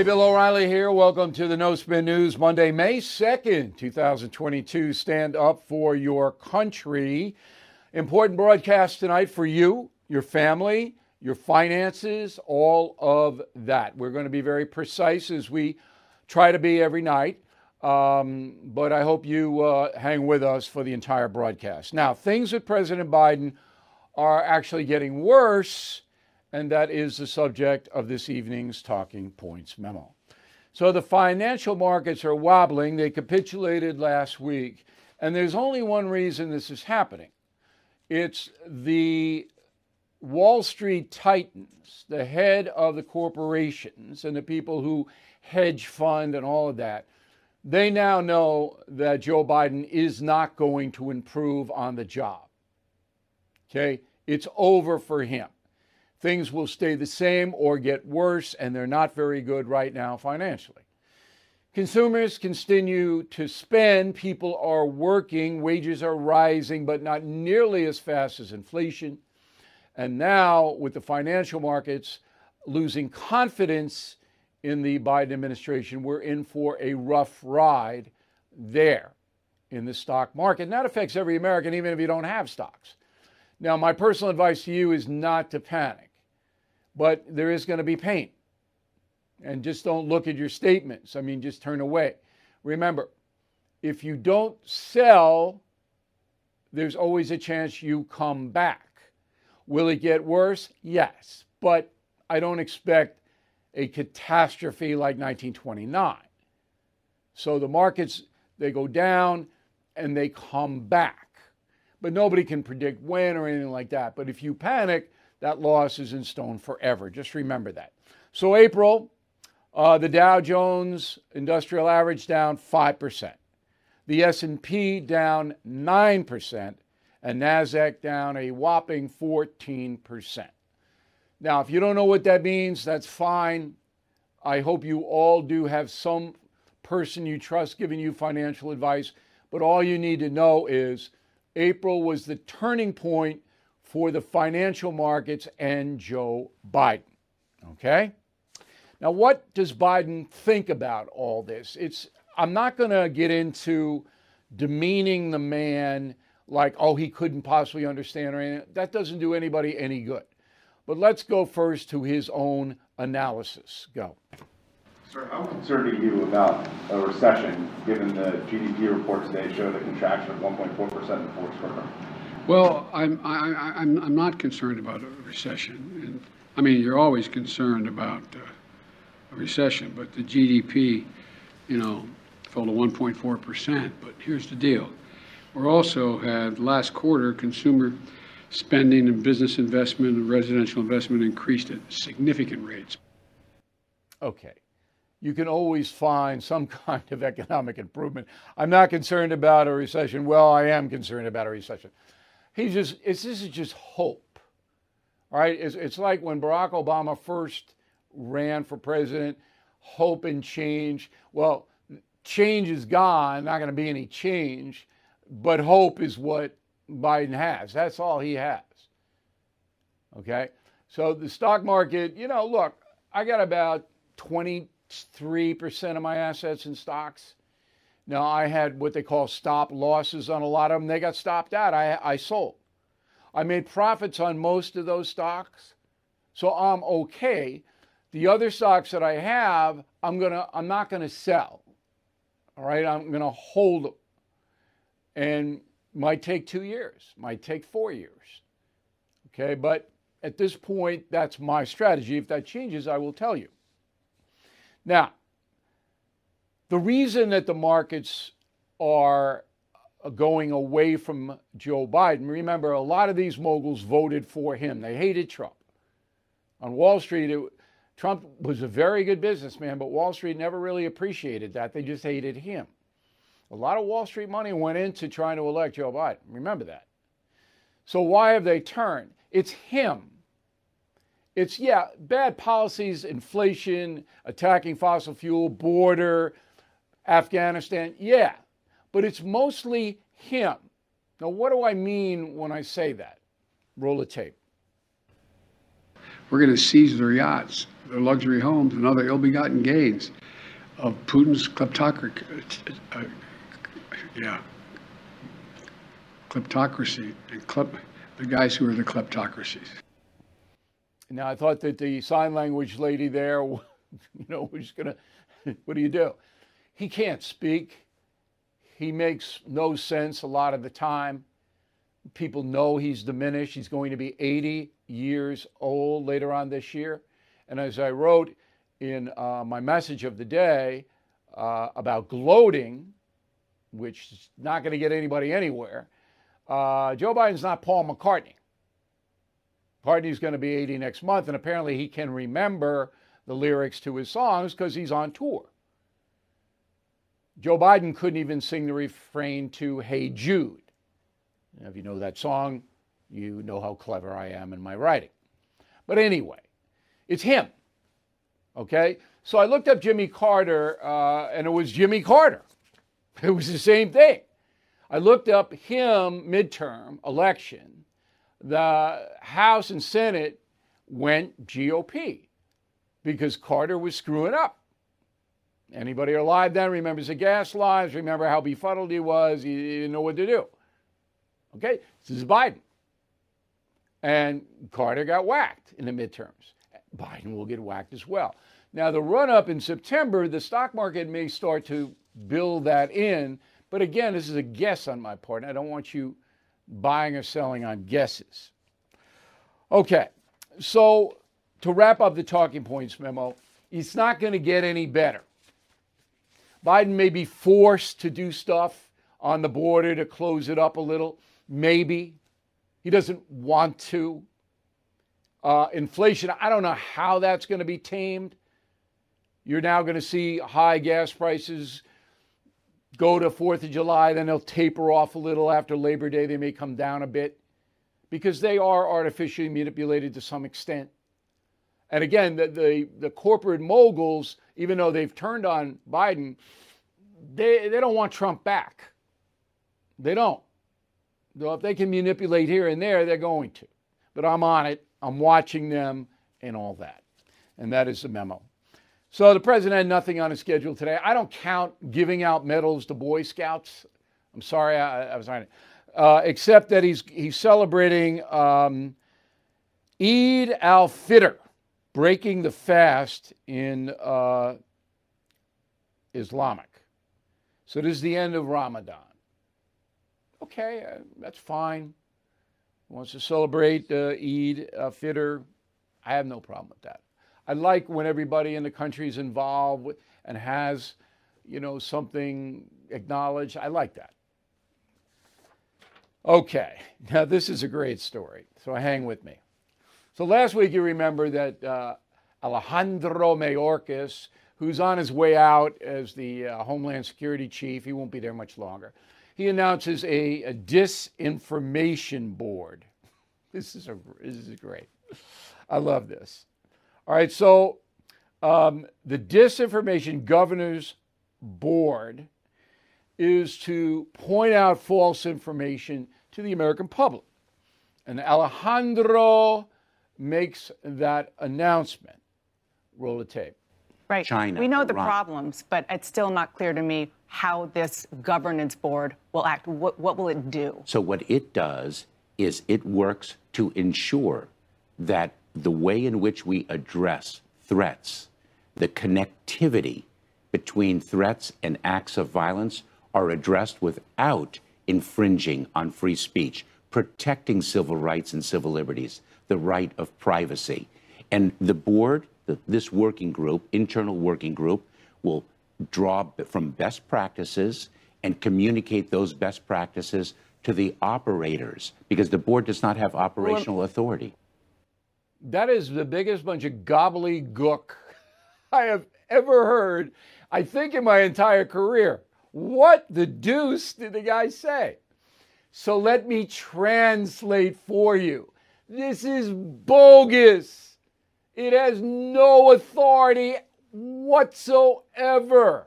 Hey, Bill O'Reilly here. Welcome to the No Spin News, Monday, May 2nd, 2022. Stand up for your country. Important broadcast tonight for you, your family, your finances, all of that. We're going to be very precise as we try to be every night. Um, but I hope you uh, hang with us for the entire broadcast. Now, things with President Biden are actually getting worse, and that is the subject of this evening's Talking Points memo. So the financial markets are wobbling. They capitulated last week, and there's only one reason this is happening it's the Wall Street titans, the head of the corporations, and the people who hedge fund and all of that they now know that Joe Biden is not going to improve on the job. Okay? It's over for him. Things will stay the same or get worse, and they're not very good right now financially. Consumers continue to spend, people are working, wages are rising, but not nearly as fast as inflation. And now, with the financial markets losing confidence in the Biden administration, we're in for a rough ride there in the stock market. And that affects every American, even if you don't have stocks. Now, my personal advice to you is not to panic, but there is going to be pain. And just don't look at your statements. I mean, just turn away. Remember, if you don't sell, there's always a chance you come back. Will it get worse? Yes. But I don't expect a catastrophe like 1929. So the markets, they go down and they come back. But nobody can predict when or anything like that. But if you panic, that loss is in stone forever. Just remember that. So April, uh, the Dow Jones Industrial Average down 5%. The S&P down 9% and Nasdaq down a whopping 14%. Now, if you don't know what that means, that's fine. I hope you all do have some person you trust giving you financial advice. But all you need to know is April was the turning point for the financial markets and Joe Biden. Okay? Now, what does Biden think about all this? It's I'm not going to get into demeaning the man like, oh, he couldn't possibly understand or anything. That doesn't do anybody any good. But let's go first to his own analysis. Go. Sir, how concerned are you about a recession, given the GDP report today showed a contraction of 1.4% in the fourth quarter? Well, I'm, I, I'm, I'm not concerned about a recession. And, I mean, you're always concerned about uh, a recession, but the GDP, you know, fell to 1.4%. But here's the deal. We also had last quarter consumer spending and business investment and residential investment increased at significant rates. Okay. You can always find some kind of economic improvement. I'm not concerned about a recession. Well, I am concerned about a recession. He just, it's, this is just hope. right? It's, it's like when Barack Obama first ran for president, hope and change. Well, change is gone, not going to be any change, but hope is what Biden has. That's all he has. Okay. So the stock market, you know, look, I got about 23% of my assets in stocks. Now, I had what they call stop losses on a lot of them. They got stopped out. I, I sold. I made profits on most of those stocks. So I'm okay. The other stocks that I have, I'm gonna I'm not gonna sell. All right, I'm gonna hold them. And might take two years, might take four years. Okay, but at this point, that's my strategy. If that changes, I will tell you. Now, the reason that the markets are uh, going away from Joe Biden, remember, a lot of these moguls voted for him. They hated Trump. On Wall Street, it, Trump was a very good businessman, but Wall Street never really appreciated that. They just hated him. A lot of Wall Street money went into trying to elect Joe Biden. Remember that. So why have they turned? It's him. It's, yeah, bad policies, inflation, attacking fossil fuel, border, Afghanistan. Yeah, but it's mostly him. Now, what do I mean when I say that? Roll the tape. We're going to seize their yachts. their luxury homes and other ill-begotten gains of Putin's kleptocracy. Uh, yeah, kleptocracy and klep, the guys who are the kleptocracies. Now, I thought that the sign language lady there, you know, was going to, what do you do? He can't speak. He makes no sense a lot of the time. People know he's diminished. He's going to be 80 years old later on this year. And as I wrote in uh, my message of the day uh, about gloating, which is not going to get anybody anywhere, uh, Joe Biden's not Paul McCartney. McCartney's going to be 80 next month, and apparently he can remember the lyrics to his songs because he's on tour. Joe Biden couldn't even sing the refrain to Hey Jude. Now, if you know that song, you know how clever I am in my writing. But anyway, it's him. Okay? So I looked up Jimmy Carter, uh, and it was Jimmy Carter. It was the same thing. I looked up him midterm election. The House and Senate went GOP because Carter was screwing up. Anybody alive then remembers the gas lines, remember how befuddled he was, he didn't know what to do. Okay, this is Biden. And Carter got whacked in the midterms. Biden will get whacked as well. Now, the run up in September, the stock market may start to build that in but again, this is a guess on my part. I don't want you buying or selling on guesses. Okay, so to wrap up the talking points memo, it's not going to get any better. Biden may be forced to do stuff on the border to close it up a little. Maybe. He doesn't want to. Uh, inflation, I don't know how that's going to be tamed. You're now going to see high gas prices go to 4th of July, then they'll taper off a little after Labor Day. They may come down a bit because they are artificially manipulated to some extent. And again, the, the, the corporate moguls, even though they've turned on Biden, they, they don't want Trump back. They don't. Though if they can manipulate here and there, they're going to. But I'm on it. I'm watching them and all that. And that is the memo. So the president had nothing on his schedule today. I don't count giving out medals to Boy Scouts. I'm sorry, I, I was on it. Uh, except that he's he's celebrating um, Eid al Fitr, breaking the fast in uh, Islamic. So this is the end of Ramadan. Okay, uh, that's fine. Wants to celebrate uh, Eid al Fitr. I have no problem with that. I like when everybody in the country is involved and has, you know, something acknowledged. I like that. Okay, now this is a great story, so hang with me. So last week you remember that uh, Alejandro Mayorkas, who's on his way out as the uh, Homeland Security Chief, he won't be there much longer. He announces a, a disinformation board. This is a this is great. I love this. All right, so um, the Disinformation Governance Board is to point out false information to the American public. And Alejandro makes that announcement. Roll the tape. Right. China. We know the Iran. problems, but it's still not clear to me how this governance board will act. What, what will it do? So, what it does is it works to ensure that the way in which we address threats, the connectivity between threats and acts of violence are addressed without infringing on free speech, protecting civil rights and civil liberties, the right of privacy. And the board, the, this working group, internal working group, will draw from best practices and communicate those best practices to the operators because the board does not have operational authority. That is the biggest bunch of gobbledygook I have ever heard, I think, in my entire career. What the deuce did the guy say? So let me translate for you. This is bogus. It has no authority whatsoever.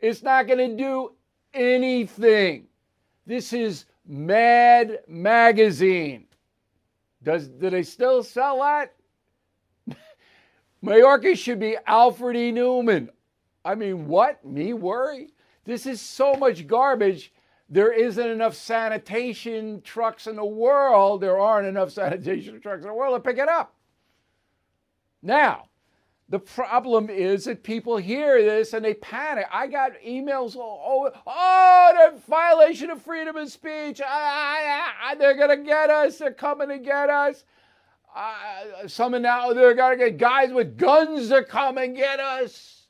It's not going to do anything. This is Mad Magazine. Does do they still sell that? Mayorkas should be Alfred E. Neuman. I mean, what? Me worry? This is so much garbage. There isn't enough sanitation trucks in the world. There aren't enough sanitation trucks in the world to pick it up. Now, the problem is that people hear this and they panic. I got emails, oh, oh, oh the violation of freedom of speech. they're going to get us. They're coming to get us. Uh, some now they're going to get guys with guns to come and get us.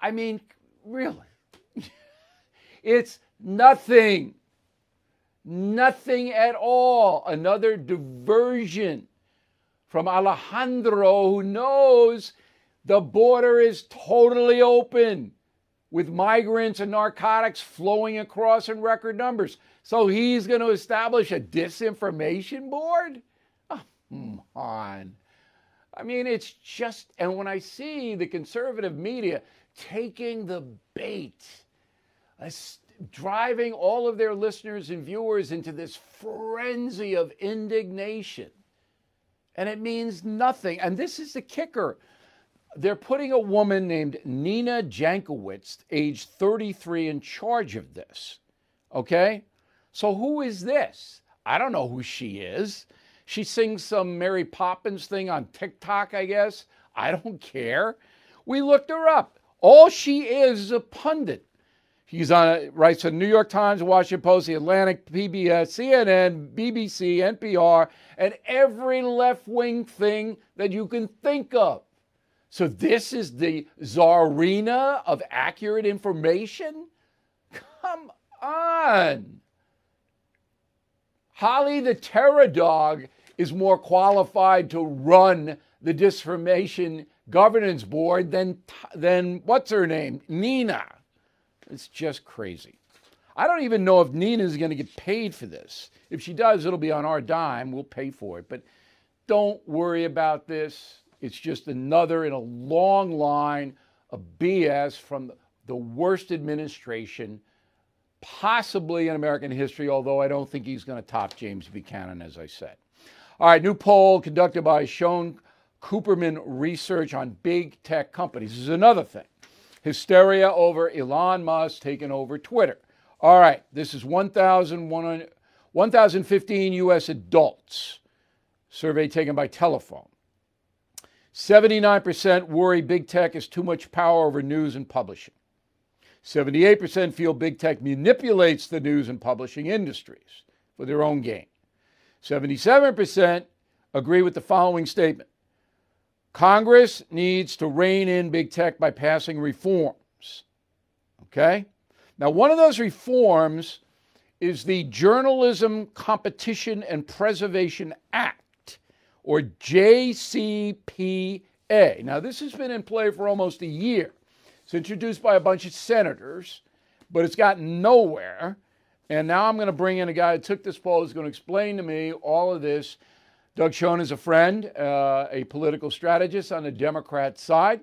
I mean, really. It's nothing. Nothing at all. Another diversion from Alejandro, who knows the border is totally open with migrants and narcotics flowing across in record numbers. So he's going to establish a disinformation board? Oh, come on. I mean, it's just, and when I see the conservative media taking the bait, driving all of their listeners and viewers into this frenzy of indignation, and it means nothing. And this is the kicker. They're putting a woman named Nina Jankowicz, age 33, in charge of this. Okay? So who is this? I don't know who she is. She sings some Mary Poppins thing on TikTok, I guess. I don't care. We looked her up. All she is is a pundit. He's on writes for the New York Times, Washington Post, The Atlantic, PBS, CNN, BBC, NPR, and every left-wing thing that you can think of. So this is the czarina of accurate information? Come on. Holly the Terror Dog is more qualified to run the Disinformation Governance Board than, than what's her name? Nina. It's just crazy. I don't even know if Nina's going to get paid for this. If she does, it'll be on our dime. We'll pay for it. But don't worry about this. It's just another in a long line of BS from the worst administration possibly in American history, although I don't think he's going to top James Buchanan, as I said. All right, new poll conducted by Schoen Cooperman Research on big tech companies. This is another thing hysteria over Elon Musk taking over Twitter. All right, this is 1,015 U.S. adults, survey taken by telephone. 79% worry big tech has too much power over news and publishing. 78% feel big tech manipulates the news and publishing industries for their own gain. 77% agree with the following statement Congress needs to rein in big tech by passing reforms. Okay? Now, one of those reforms is the Journalism Competition and Preservation Act, or JCPA. Now, this has been in play for almost a year. It's introduced by a bunch of senators, but it's gotten nowhere. And now I'm going to bring in a guy who took this poll, who's going to explain to me all of this Doug Schoen is a friend, uh, a political strategist on the Democrat side.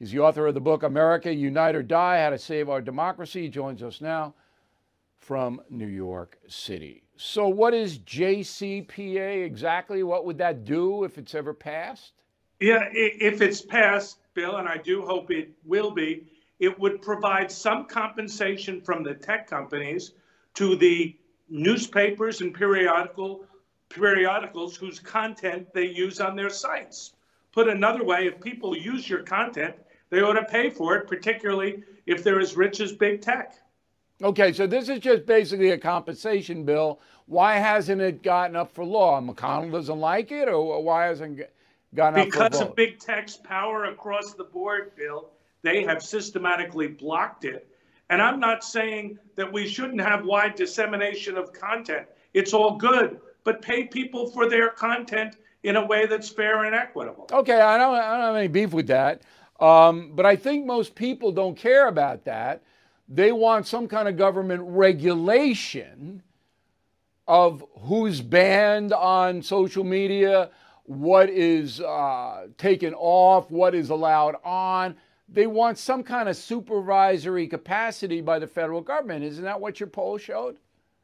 He's the author of the book America Unite or Die How to Save Our Democracy. He joins us now from New York City. So, what is JCPA exactly? What would that do if it's ever passed? Yeah, if it's passed, Bill, and I do hope it will be, it would provide some compensation from the tech companies to the newspapers and periodical periodicals whose content they use on their sites. Put another way, if people use your content, they ought to pay for it, particularly if they're as rich as big tech. Okay, so this is just basically a compensation bill. Why hasn't it gotten up for law? McConnell doesn't like it, or why hasn't it gotten because up for law? Because of big tech's power across the board, Bill, they have systematically blocked it. And I'm not saying that we shouldn't have wide dissemination of content. It's all good but pay people for their content in a way that's fair and equitable. Okay, I don't, I don't have any beef with that. Um, but I think most people don't care about that. They want some kind of government regulation of who's banned on social media, what is uh, taken off, what is allowed on. They want some kind of supervisory capacity by the federal government. Isn't that what your poll showed?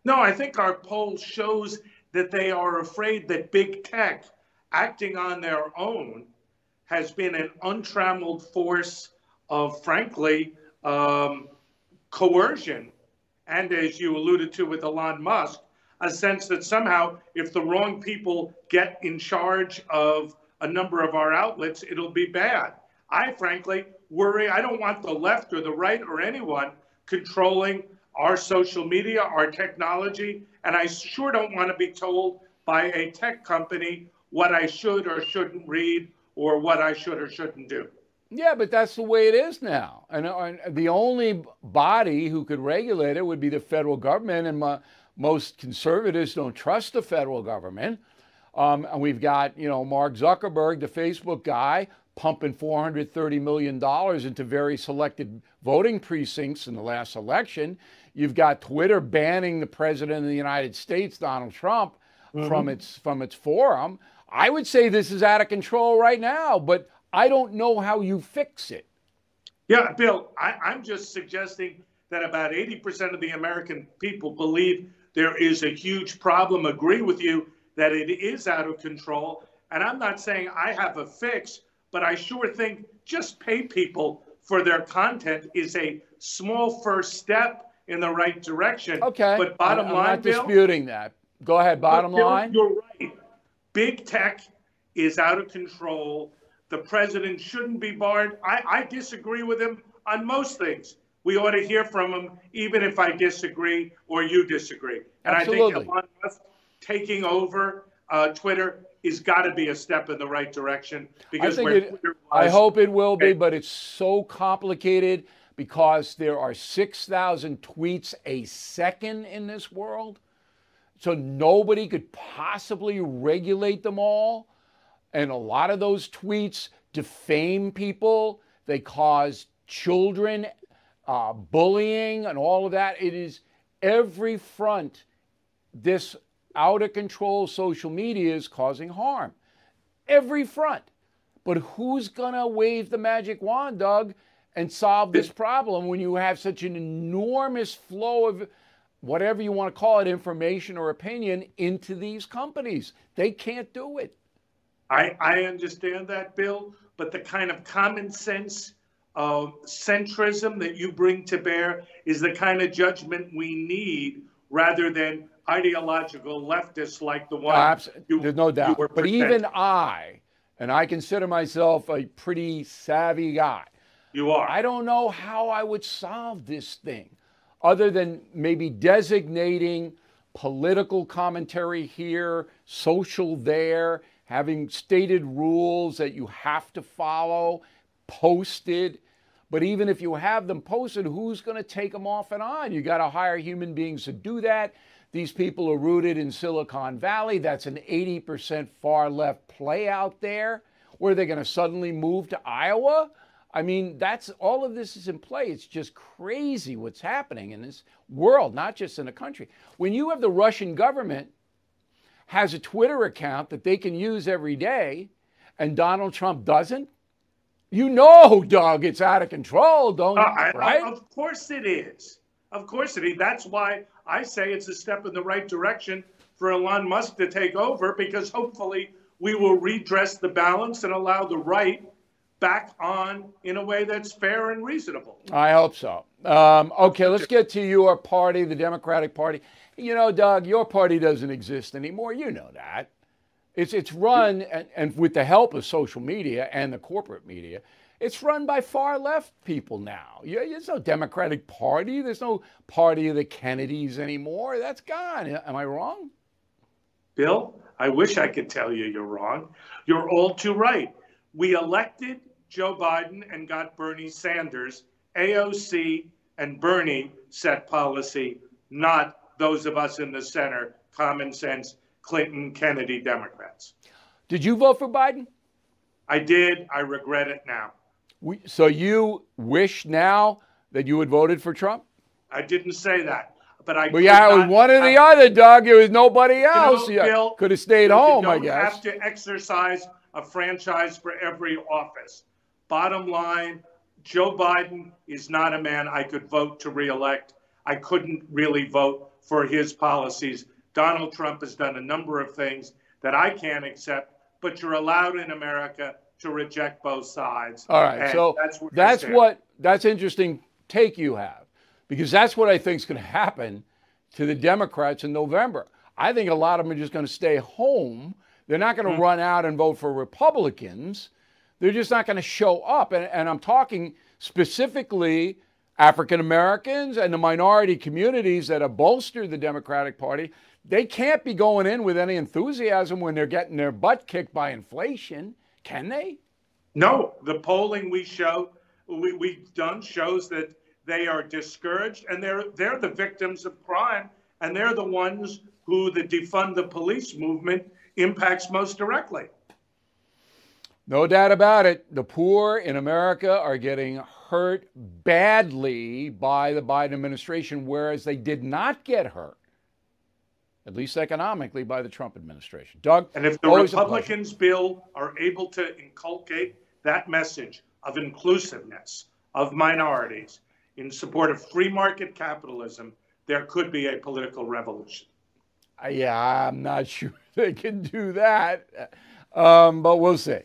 No, I think our poll shows that they are afraid that big tech, acting on their own, has been an untrammeled force of, frankly, um, coercion. And as you alluded to with Elon Musk, a sense that somehow, if the wrong people get in charge of a number of our outlets, it'll be bad. I frankly worry. I don't want the left or the right or anyone controlling our social media, our technology, and I sure don't want to be told by a tech company what I should or shouldn't read or what I should or shouldn't do. Yeah, but that's the way it is now. And, uh, the only body who could regulate it would be the federal government. And my, most conservatives don't trust the federal government. Um, and we've got, you know, Mark Zuckerberg, the Facebook guy, pumping $430 million into very selected voting precincts in the last election. You've got Twitter banning the president of the United States, Donald Trump, mm-hmm. from its from its forum. I would say this is out of control right now, but I don't know how you fix it. Yeah, Bill, I, I'm just suggesting that about 80% of the American people believe there is a huge problem, agree with you that it is out of control. And I'm not saying I have a fix, but I sure think just pay people for their content is a small first step in the right direction. Okay. But bottom I'm line, not Bill, disputing that. Go ahead. Bottom Bill, line. You're right. Big tech is out of control. The president shouldn't be barred. I, I disagree with him on most things. We ought to hear from him, even if I disagree or you disagree. And Absolutely. I think Elon Musk taking over uh, Twitter is got to be a step in the right direction because I, it, I hope it will be, but it's so complicated because there are 6,000 tweets a second in this world. So nobody could possibly regulate them all. And a lot of those tweets defame people, they cause children uh, bullying and all of that. It is every front this out of control social media is causing harm. Every front. But who's going to wave the magic wand, Doug, and solve this problem when you have such an enormous flow of whatever you want to call it, information or opinion into these companies? They can't do it. I, I understand that, Bill, but the kind of common sense uh, centrism that you bring to bear is the kind of judgment we need rather than ideological leftists like the one. Uh, you, there's no doubt. But even I, and I consider myself a pretty savvy guy. You are. I don't know how I would solve this thing other than maybe designating political commentary here, social there, having stated rules that you have to follow, posted. But even if you have them posted, who's going to take them off and on? You got to hire human beings to do that. These people are rooted in Silicon Valley. That's an 80% far left play out there. Where are they going to suddenly move to Iowa? I mean, that's all of this is in play. It's just crazy what's happening in this world, not just in the country. When you have the Russian government has a Twitter account that they can use every day and Donald Trump doesn't, you know, Doug, it's out of control, don't you? Uh, right? Of course it is. Of course it is. That's why I say it's a step in the right direction for Elon Musk to take over because hopefully we will redress the balance and allow the right back on in a way that's fair and reasonable. I hope so. Um, okay, let's get to your party, the Democratic Party. You know, Doug, your party doesn't exist anymore. You know that. It's, it's run, and, and with the help of social media and the corporate media, it's run by far left people now. There's no Democratic Party. There's no party of the Kennedys anymore. That's gone. Am I wrong? Bill, I wish I could tell you you're wrong. You're all too right. We elected Joe Biden and got Bernie Sanders. AOC and Bernie set policy, not those of us in the center, common sense, Clinton, Kennedy Democrats. Did you vote for Biden? I did. I regret it now. We, so you wish now that you had voted for Trump? I didn't say that. But I well, yeah, it was one or the other, Doug. It was nobody else. You know, Bill, could have stayed home, I guess. have to exercise a franchise for every office. Bottom line, Joe Biden is not a man I could vote to reelect. I couldn't really vote for his policies. Donald Trump has done a number of things that I can't accept, but you're allowed in America to reject both sides. All right, And so that's, I that's what that's interesting take you have because that's what I think is going to happen to the Democrats in November. I think a lot of them are just going to stay home. They're not going to Mm-hmm. run out and vote for Republicans. They're just not going to show up. And, and I'm talking specifically African Americans and the minority communities that have bolstered the Democratic Party. They can't be going in with any enthusiasm when they're getting their butt kicked by inflation, can they? No, the polling we show we, we've done shows that they are discouraged and they're they're the victims of crime and they're the ones who the defund the police movement impacts most directly. No doubt about it. The poor in America are getting hurt badly by the Biden administration, whereas they did not get hurt, at least economically, by the Trump administration. Doug, And if the always a pleasure. Republicans bill are able to inculcate that message of inclusiveness of minorities in support of free market capitalism, there could be a political revolution. Uh, Yeah, I'm not sure they can do that, um, but we'll see.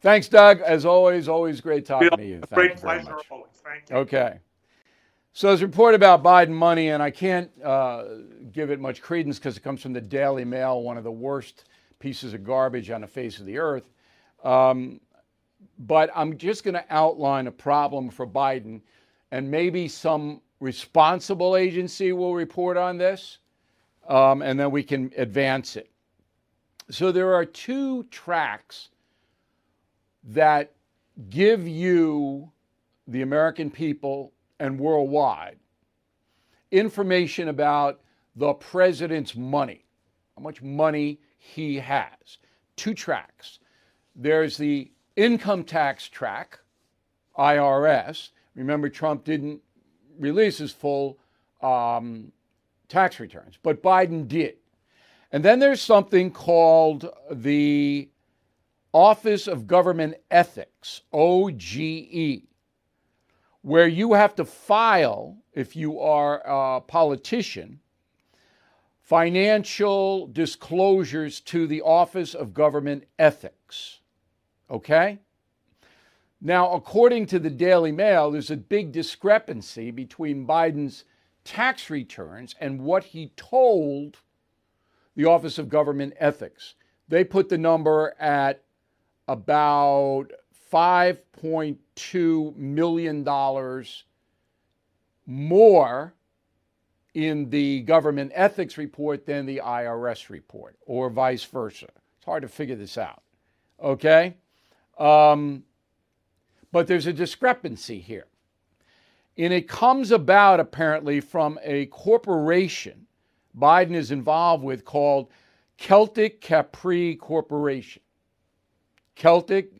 Thanks, Doug. As always, always great talking Bill, to you. Thank great you pleasure much. always. Thank you. Okay. So a report about Biden money, and I can't uh, give it much credence because it comes from the Daily Mail, one of the worst pieces of garbage on the face of the earth. Um, but I'm just going to outline a problem for Biden, and maybe some responsible agency will report on this, um, and then we can advance it. So there are two tracks that give you the American people and worldwide information about the president's money, how much money he has. Two tracks. There's the income tax track, IRS. Remember, Trump didn't release his full um, tax returns, but Biden did. And then there's something called the Office of Government Ethics, OGE, where you have to file, if you are a politician, financial disclosures to the Office of Government Ethics. Okay? Now, according to the Daily Mail, there's a big discrepancy between Biden's tax returns and what he told the Office of Government Ethics. They put the number at about $5.2 million more in the government ethics report than the IRS report, or vice versa. It's hard to figure this out. Okay? Um, but there's a discrepancy here. And it comes about apparently from a corporation Biden is involved with called Celtic Capri Corporation. Celtic,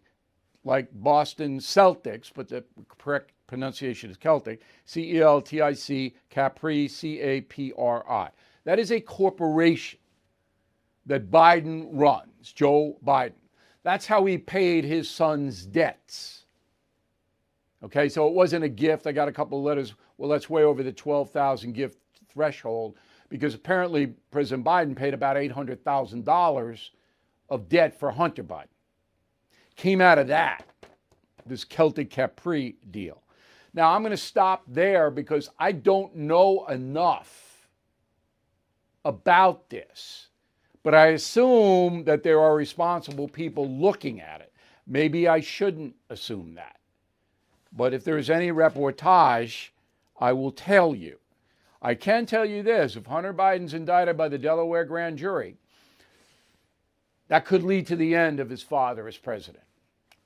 like Boston Celtics, but the correct pronunciation is Celtic, C E L T I C, Capri, C A P R I. That is a corporation that Biden runs, Joe Biden. That's how he paid his son's debts. Okay, so it wasn't a gift. I got a couple of letters. Well, that's way over the 12,000 gift threshold because apparently President Biden paid about $800,000 of debt for Hunter Biden. Came out of that, this Celtic Capri deal. Now, I'm going to stop there because I don't know enough about this, but I assume that there are responsible people looking at it. Maybe I shouldn't assume that. But if there's any reportage, I will tell you. I can tell you this if Hunter Biden's indicted by the Delaware grand jury, that could lead to the end of his father as president.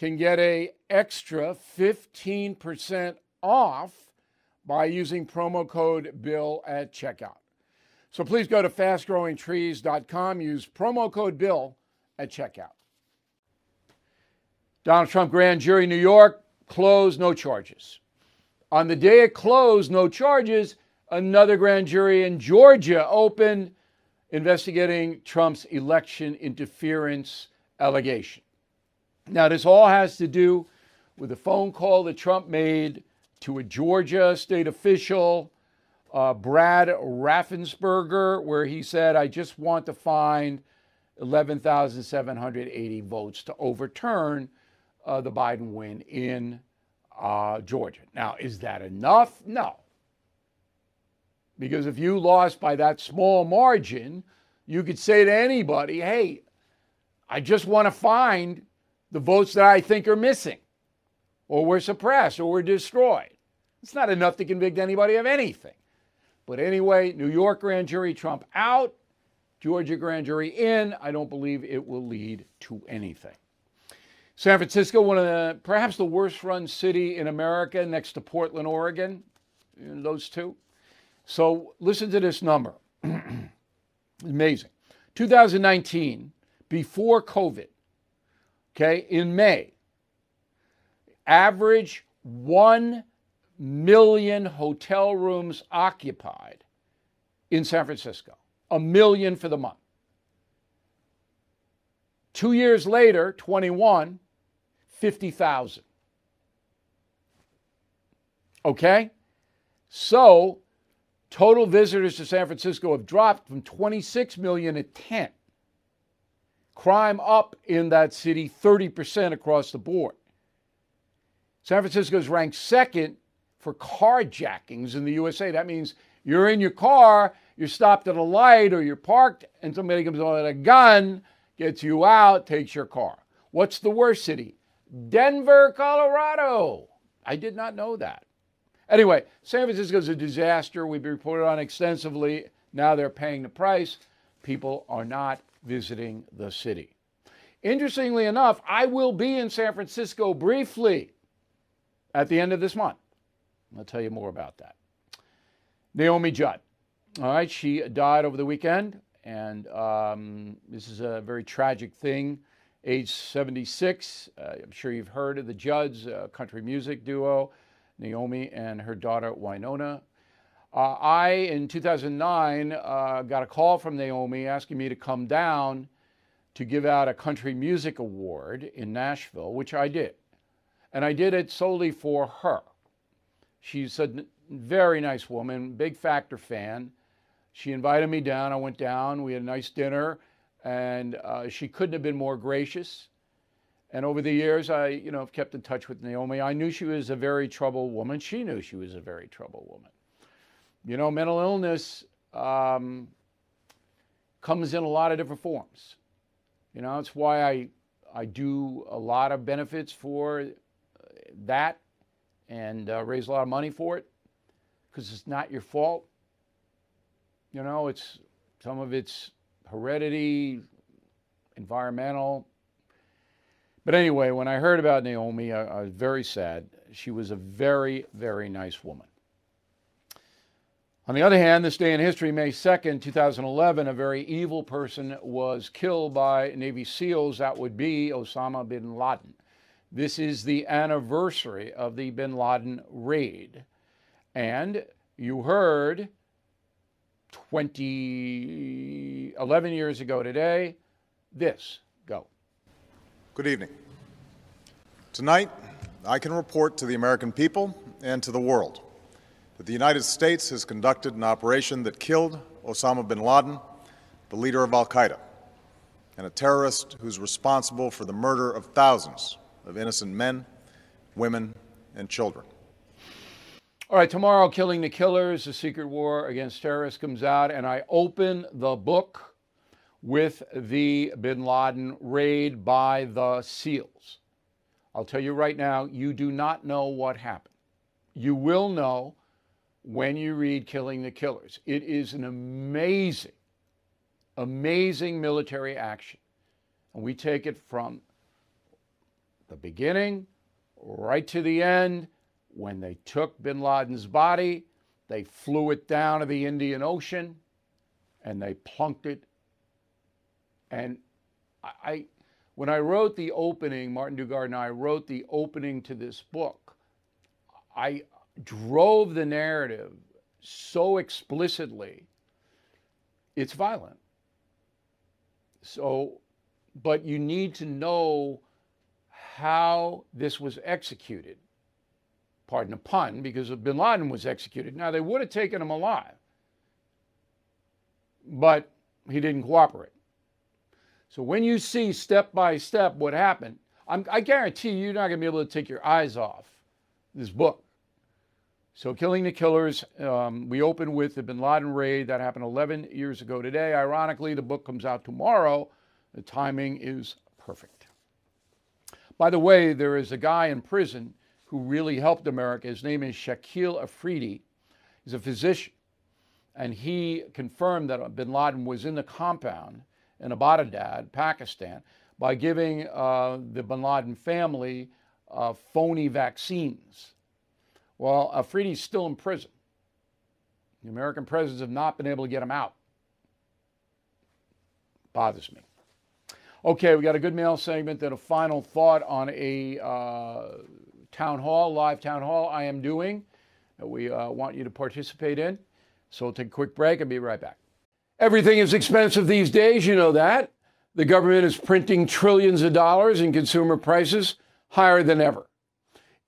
can get a extra 15% off by using promo code BILL at checkout. So please go to fastgrowingtrees.com, use promo code BILL at checkout. Donald Trump grand jury New York closed, no charges. On the day it closed, no charges, another grand jury in Georgia opened investigating Trump's election interference allegation. Now, this all has to do with a phone call that Trump made to a Georgia state official, uh, Brad Raffensperger, where he said, I just want to find 11,780 votes to overturn uh, the Biden win in uh, Georgia. Now, is that enough? No. Because if you lost by that small margin, you could say to anybody, hey, I just want to find the votes that I think are missing or were suppressed or were destroyed. It's not enough to convict anybody of anything. But anyway, New York grand jury, Trump out, Georgia grand jury in. I don't believe it will lead to anything. San Francisco, one of the perhaps the worst run city in America, next to Portland, Oregon, those two. So listen to this number. Amazing. 2019, before COVID, okay, in May, average 1 million hotel rooms occupied in San Francisco, a million for the month. Two years later, 21, 50,000. Okay? So, total visitors to San Francisco have dropped from 26 million to 10. Crime up in that city 30% across the board. San Francisco is ranked second for carjackings in the USA. That means you're in your car, you're stopped at a light, or you're parked, and somebody comes on with a gun, gets you out, takes your car. What's the worst city? Denver, Colorado. I did not know that. Anyway, San Francisco is a disaster. We've reported on extensively. Now they're paying the price. People are not visiting the city. Interestingly enough, I will be in San Francisco briefly at the end of this month. I'll tell you more about that. Naomi Judd. All right, she died over the weekend, and um, this is a very tragic thing. Age 76. Uh, I'm sure you've heard of the Judds, uh, country music duo, Naomi and her daughter Wynonna. Uh, I, in 2009, uh, got a call from Naomi asking me to come down to give out a country music award in Nashville, which I did. And I did it solely for her. She's a very nice woman, big Factor fan. She invited me down. I went down. We had a nice dinner, and uh, she couldn't have been more gracious. And over the years, I, you know, have kept in touch with Naomi. I knew she was a very troubled woman. She knew she was a very troubled woman. You know, mental illness um, comes in a lot of different forms. You know, it's why I I do a lot of benefits for that and uh, raise a lot of money for it because it's not your fault. You know, it's some of it's heredity, environmental. But anyway, when I heard about Naomi, I, I was very sad. She was a very, very nice woman. On the other hand, this day in history, May 2nd, 2011, a very evil person was killed by Navy SEALs. That would be Osama bin Laden. This is the anniversary of the bin Laden raid. And you heard 20, 11 years ago today, this. Go. Good evening. Tonight, I can report to the American people and to the world that the United States has conducted an operation that killed Osama bin Laden, the leader of Al Qaeda, and a terrorist who's responsible for the murder of thousands of innocent men, women, and children. All right, tomorrow, Killing the Killers, The Secret War Against Terrorists comes out, and I open the book with the bin Laden raid by the SEALs. I'll tell you right now, you do not know what happened. You will know when you read Killing the Killers. It is an amazing, amazing military action. And we take it from the beginning right to the end. When they took bin Laden's body, they flew it down to the Indian Ocean and they plunked it. And I, when I wrote the opening, Martin Dugard and I wrote the opening to this book, I drove the narrative so explicitly, it's violent. So, but you need to know how this was executed. Pardon the pun, because bin Laden was executed. Now, they would have taken him alive, but he didn't cooperate. So when you see step by step what happened, I'm, i guarantee you you're not going to be able to take your eyes off this book. So, Killing the Killers, um, we open with the bin Laden raid that happened 11 years ago today. Ironically, the book comes out tomorrow. The timing is perfect. By the way, there is a guy in prison who really helped America. His name is Shakil Afridi. He's a physician, and he confirmed that bin Laden was in the compound in Abbottabad, Pakistan, by giving uh, the bin Laden family uh, phony vaccines. Well, Afridi's still in prison. The American presidents have not been able to get him out. Bothers me. Okay, we got a good mail segment, then a final thought on a uh, town hall, live town hall I am doing that we uh, want you to participate in. So we'll take a quick break and be right back. Everything is expensive these days, you know that. The government is printing trillions of dollars and consumer prices higher than ever.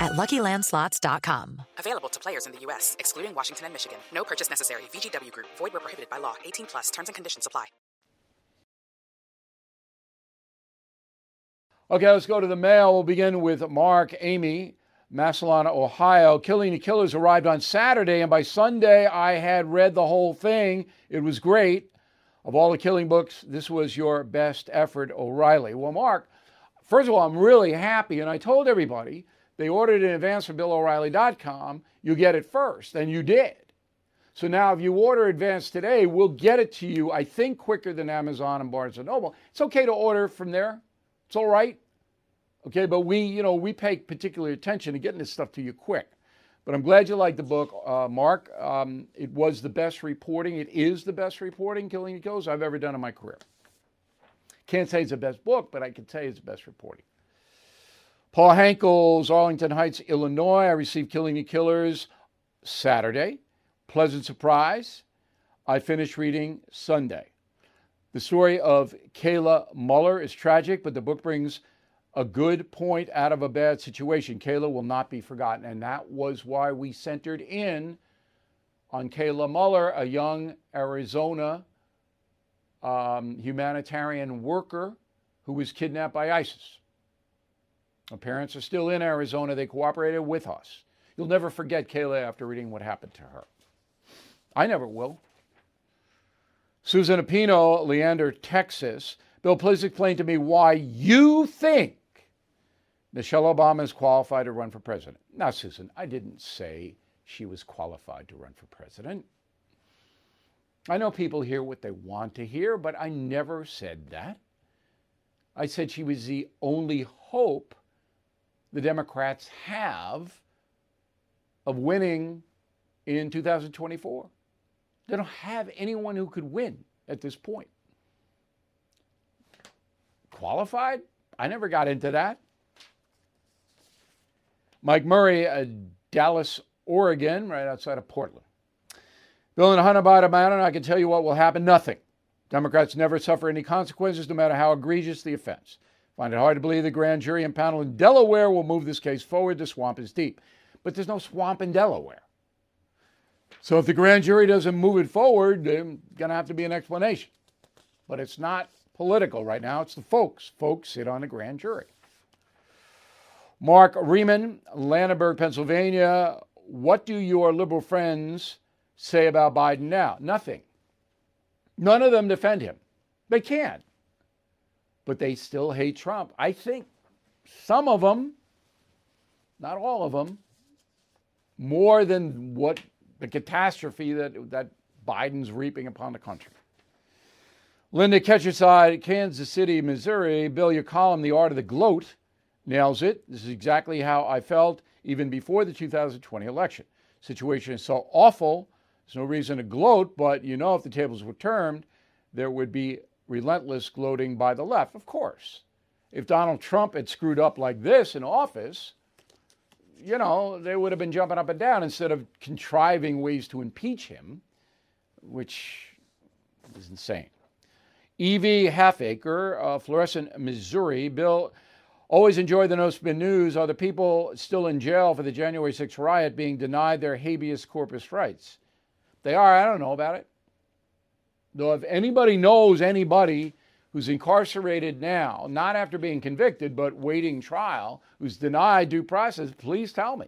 at LuckyLandSlots.com. Available to players in the U.S., excluding Washington and Michigan. No purchase necessary. VGW Group. Void where prohibited by law. 18 plus. Terms and conditions apply. Okay, let's go to the mail. We'll begin with Mark, Amy, Massillon, Ohio. Killing the Killers arrived on Saturday, and by Sunday, I had read the whole thing. It was great. Of all the killing books, this was your best effort, O'Reilly. Well, Mark, first of all, I'm really happy, and I told everybody they ordered in advance from BillO'Reilly.com, you get it first, and you did. So now, if you order advance today, we'll get it to you, I think, quicker than Amazon and Barnes & Noble. It's okay to order from there. It's all right. Okay, but we, you know, we pay particular attention to getting this stuff to you quick. But I'm glad you liked the book, uh, Mark. Um, it was the best reporting. It is the best reporting, Killing the Killers, I've ever done in my career. Can't say it's the best book, but I can say it's the best reporting. Paul Hankels, Arlington Heights, Illinois. I received Killing the Killers Saturday. Pleasant surprise. I finished reading Sunday. The story of Kayla Mueller is tragic, but the book brings a good point out of a bad situation. Kayla will not be forgotten. And that was why we centered in on Kayla Mueller, a young Arizona um, humanitarian worker who was kidnapped by ISIS. Our parents are still in Arizona. They cooperated with us. You'll never forget Kayla after reading what happened to her. I never will. Susan Apino, Leander, Texas. Bill, please explain to me why you think Michelle Obama is qualified to run for president. Now, Susan, I didn't say she was qualified to run for president. I know people hear what they want to hear, but I never said that. I said she was the only hope the Democrats have of winning in 2024. They don't have anyone who could win at this point. Qualified? I never got into that. Mike Murray, uh, Dallas, Oregon, right outside of Portland. Bill and Hunter Biden, I can tell you what will happen nothing. Democrats never suffer any consequences, no matter how egregious the offense. Find it hard to believe the grand jury and panel in Delaware will move this case forward. The swamp is deep. But there's no swamp in Delaware. So if the grand jury doesn't move it forward, there's going to have to be an explanation. But it's not political right now. It's the folks. Folks sit on the grand jury. Mark Riemann, Landenberg, Pennsylvania. What do your liberal friends say about Biden now? Nothing. None of them defend him. They can't. But they still hate Trump. I think some of them, not all of them, more than what the catastrophe that, that Biden's reaping upon the country. Linda Ketcherside, Kansas City, Missouri. Bill, your column, The Art of the Gloat, nails it. This is exactly how I felt even before the 2020 election. Situation is so awful, there's no reason to gloat, but you know if the tables were turned, there would be relentless gloating by the left, of course. If Donald Trump had screwed up like this in office, you know, they would have been jumping up and down instead of contriving ways to impeach him, which is insane. Evie Halfacre, uh, Florissant, Missouri. Bill, always enjoy the No Spin News. Are the people still in jail for the January 6th riot being denied their habeas corpus rights? They are. I don't know about it. Though, if anybody knows anybody who's incarcerated now, not after being convicted, but waiting trial, who's denied due process, please tell me.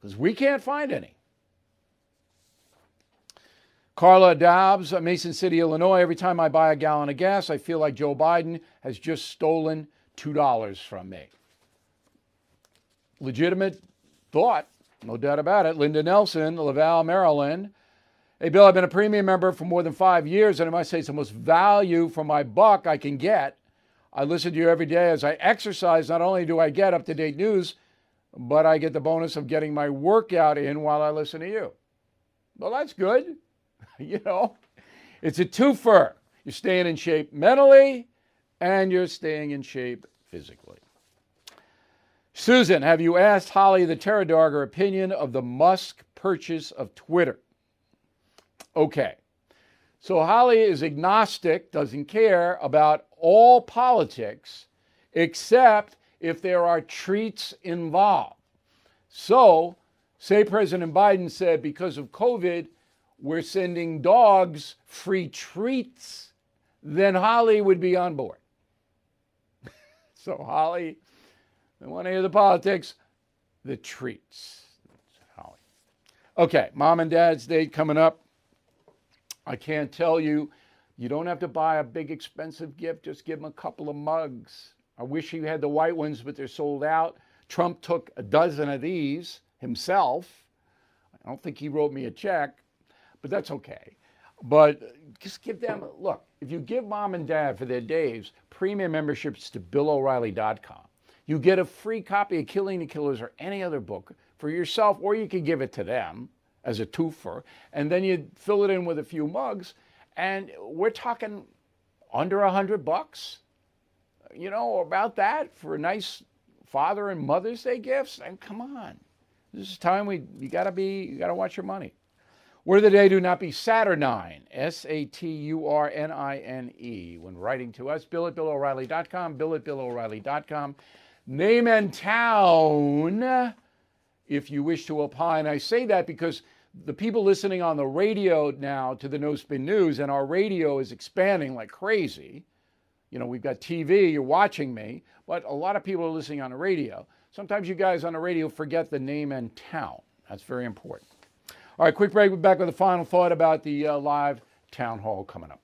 Because we can't find any. Carla Dobbs, Mason City, Illinois. Every time I buy a gallon of gas, I feel like Joe Biden has just stolen $2 from me. Legitimate thought, no doubt about it. Linda Nelson, Laval, Maryland. Hey, Bill, I've been a premium member for more than five years, and I must say it's the most value for my buck I can get. I listen to you every day as I exercise. Not only do I get up to date news, but I get the bonus of getting my workout in while I listen to you. Well, that's good. you know, it's a twofer. You're staying in shape mentally and you're staying in shape physically. Susan, have you asked Holly the Terror Dog her opinion of the Musk purchase of Twitter? Okay. So Holly is agnostic, doesn't care about all politics except if there are treats involved. So, say President Biden said because of COVID, we're sending dogs free treats, then Holly would be on board. so, Holly, I want to hear the politics, the treats. Holly. Okay, mom and dad's date coming up. I can't tell you, you don't have to buy a big expensive gift, just give them a couple of mugs. I wish you had the white ones, but they're sold out. Trump took a dozen of these himself. I don't think he wrote me a check, but that's okay. But just give them, look, if you give mom and dad for their days premium memberships to BillO'Reilly.com, you get a free copy of Killing the Killers or any other book for yourself, or you can give it to them as a twofer, and then you fill it in with a few mugs, and we're talking under a hundred bucks, you know, about that for nice Father and Mother's Day gifts. And come on, this is time we you gotta be you gotta watch your money. Word of the day: Do not be saturnine. S A T U R N I N E. When writing to us, Bill at BillO'Reilly.com. Bill at BillO'Reilly.com. Name and town if you wish to opine. I say that because the people listening on the radio now to the No Spin News, and our radio is expanding like crazy. You know, we've got TV, you're watching me, but a lot of people are listening on the radio. Sometimes you guys on the radio forget the name and town. That's very important. All right, quick break. We're back with a final thought about the uh, live town hall coming up.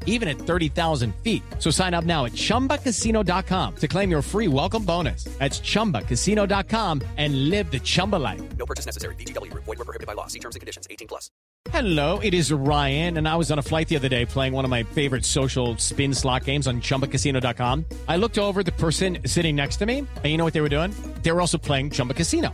even at 30,000 feet. So sign up now at chumbacasino.com to claim your free welcome bonus. That's chumbacasino.com and live the Chumba life. No purchase necessary. Group. Void were prohibited by law. See terms and conditions. 18 plus. Hello, it is Ryan, and I was on a flight the other day playing one of my favorite social spin slot games on chumbacasino.com. I looked over at the person sitting next to me, and you know what they were doing? They were also playing Chumba Casino.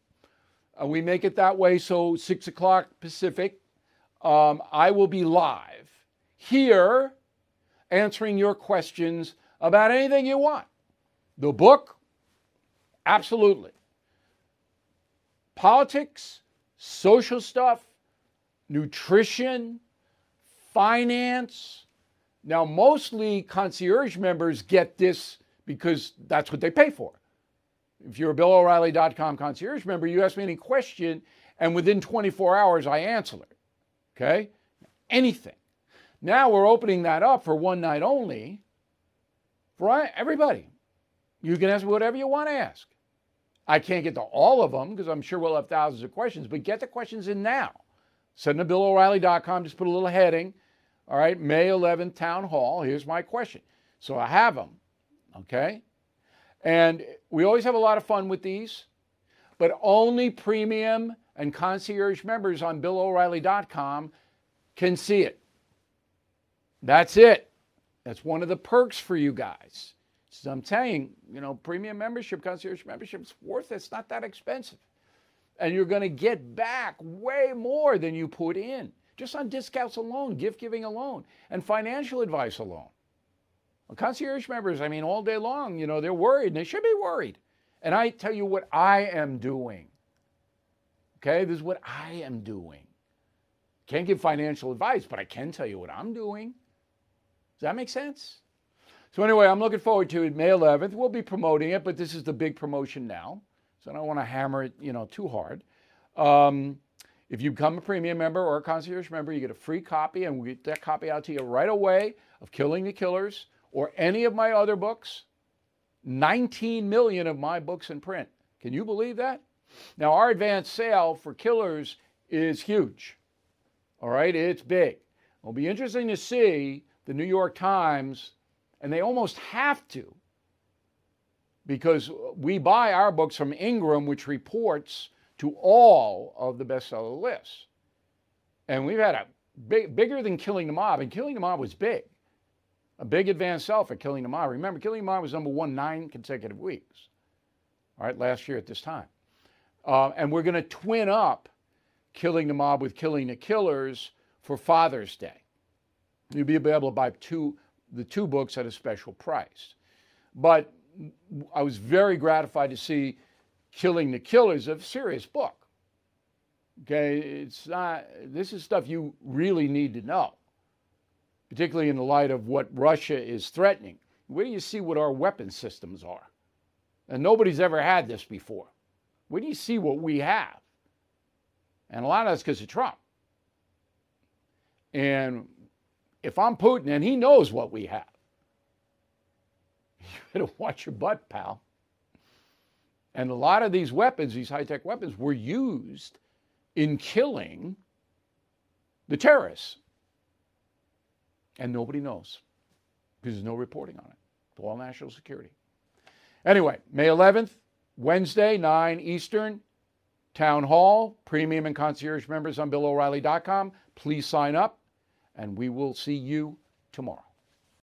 Uh, we make it that way, so 6 o'clock Pacific. Um, I will be live here answering your questions about anything you want. The book, absolutely. Politics, social stuff, nutrition, finance. Now, mostly concierge members get this because that's what they pay for. If you're a BillO'Reilly.com concierge member, you ask me any question, and within 24 hours, I answer it. Okay? Anything. Now we're opening that up for one night only for everybody. You can ask whatever you want to ask. I can't get to all of them because I'm sure we'll have thousands of questions, but get the questions in now. Send to BillO'Reilly.com, just put a little heading. All right, May 11th, Town Hall. Here's my question. So I have them, okay? And we always have a lot of fun with these, but only premium and concierge members on BillO'Reilly.com can see it. That's it. That's one of the perks for you guys. So I'm saying, you know, premium membership, concierge membership is worth it. It's not that expensive. And you're going to get back way more than you put in just on discounts alone, gift giving alone, and financial advice alone. Well, concierge members, I mean, all day long, you know, they're worried and they should be worried. And I tell you what I am doing. Okay, this is what I am doing. Can't give financial advice, but I can tell you what I'm doing. Does that make sense? So anyway, I'm looking forward to it. May 11th, we'll be promoting it, but this is the big promotion now, so I don't want to hammer it, you know, too hard. Um, if you become a premium member or a concierge member, you get a free copy, and we get that copy out to you right away of Killing the Killers or any of my other books. 19 million of my books in print. Can you believe that? Now, our advance sale for Killers is huge. All right, it's big. It'll be interesting to see the New York Times, and they almost have to because we buy our books from Ingram, which reports to all of the bestseller lists. And we've had a big, bigger than Killing the Mob, and Killing the Mob was big. A big advance sell for Killing the Mob. Remember, Killing the Mob was number one nine consecutive weeks, all right, last year at this time. Uh, and we're going to twin up Killing the Mob with Killing the Killers for Father's Day. You'll be able to buy two, the two books at a special price. But I was very gratified to see Killing the Killers, a serious book. Okay, it's not, this is stuff you really need to know, particularly in the light of what Russia is threatening. Where do you see what our weapon systems are? And nobody's ever had this before. Where do you see what we have? And a lot of that's because of Trump. And if I'm Putin and he knows what we have, you better watch your butt, pal. And a lot of these weapons, these high tech weapons, were used in killing the terrorists. And nobody knows because there's no reporting on it. It's all national security. Anyway, May 11th, Wednesday, 9 Eastern, Town Hall, premium and concierge members on BillO'Reilly.com. Please sign up, and we will see you tomorrow.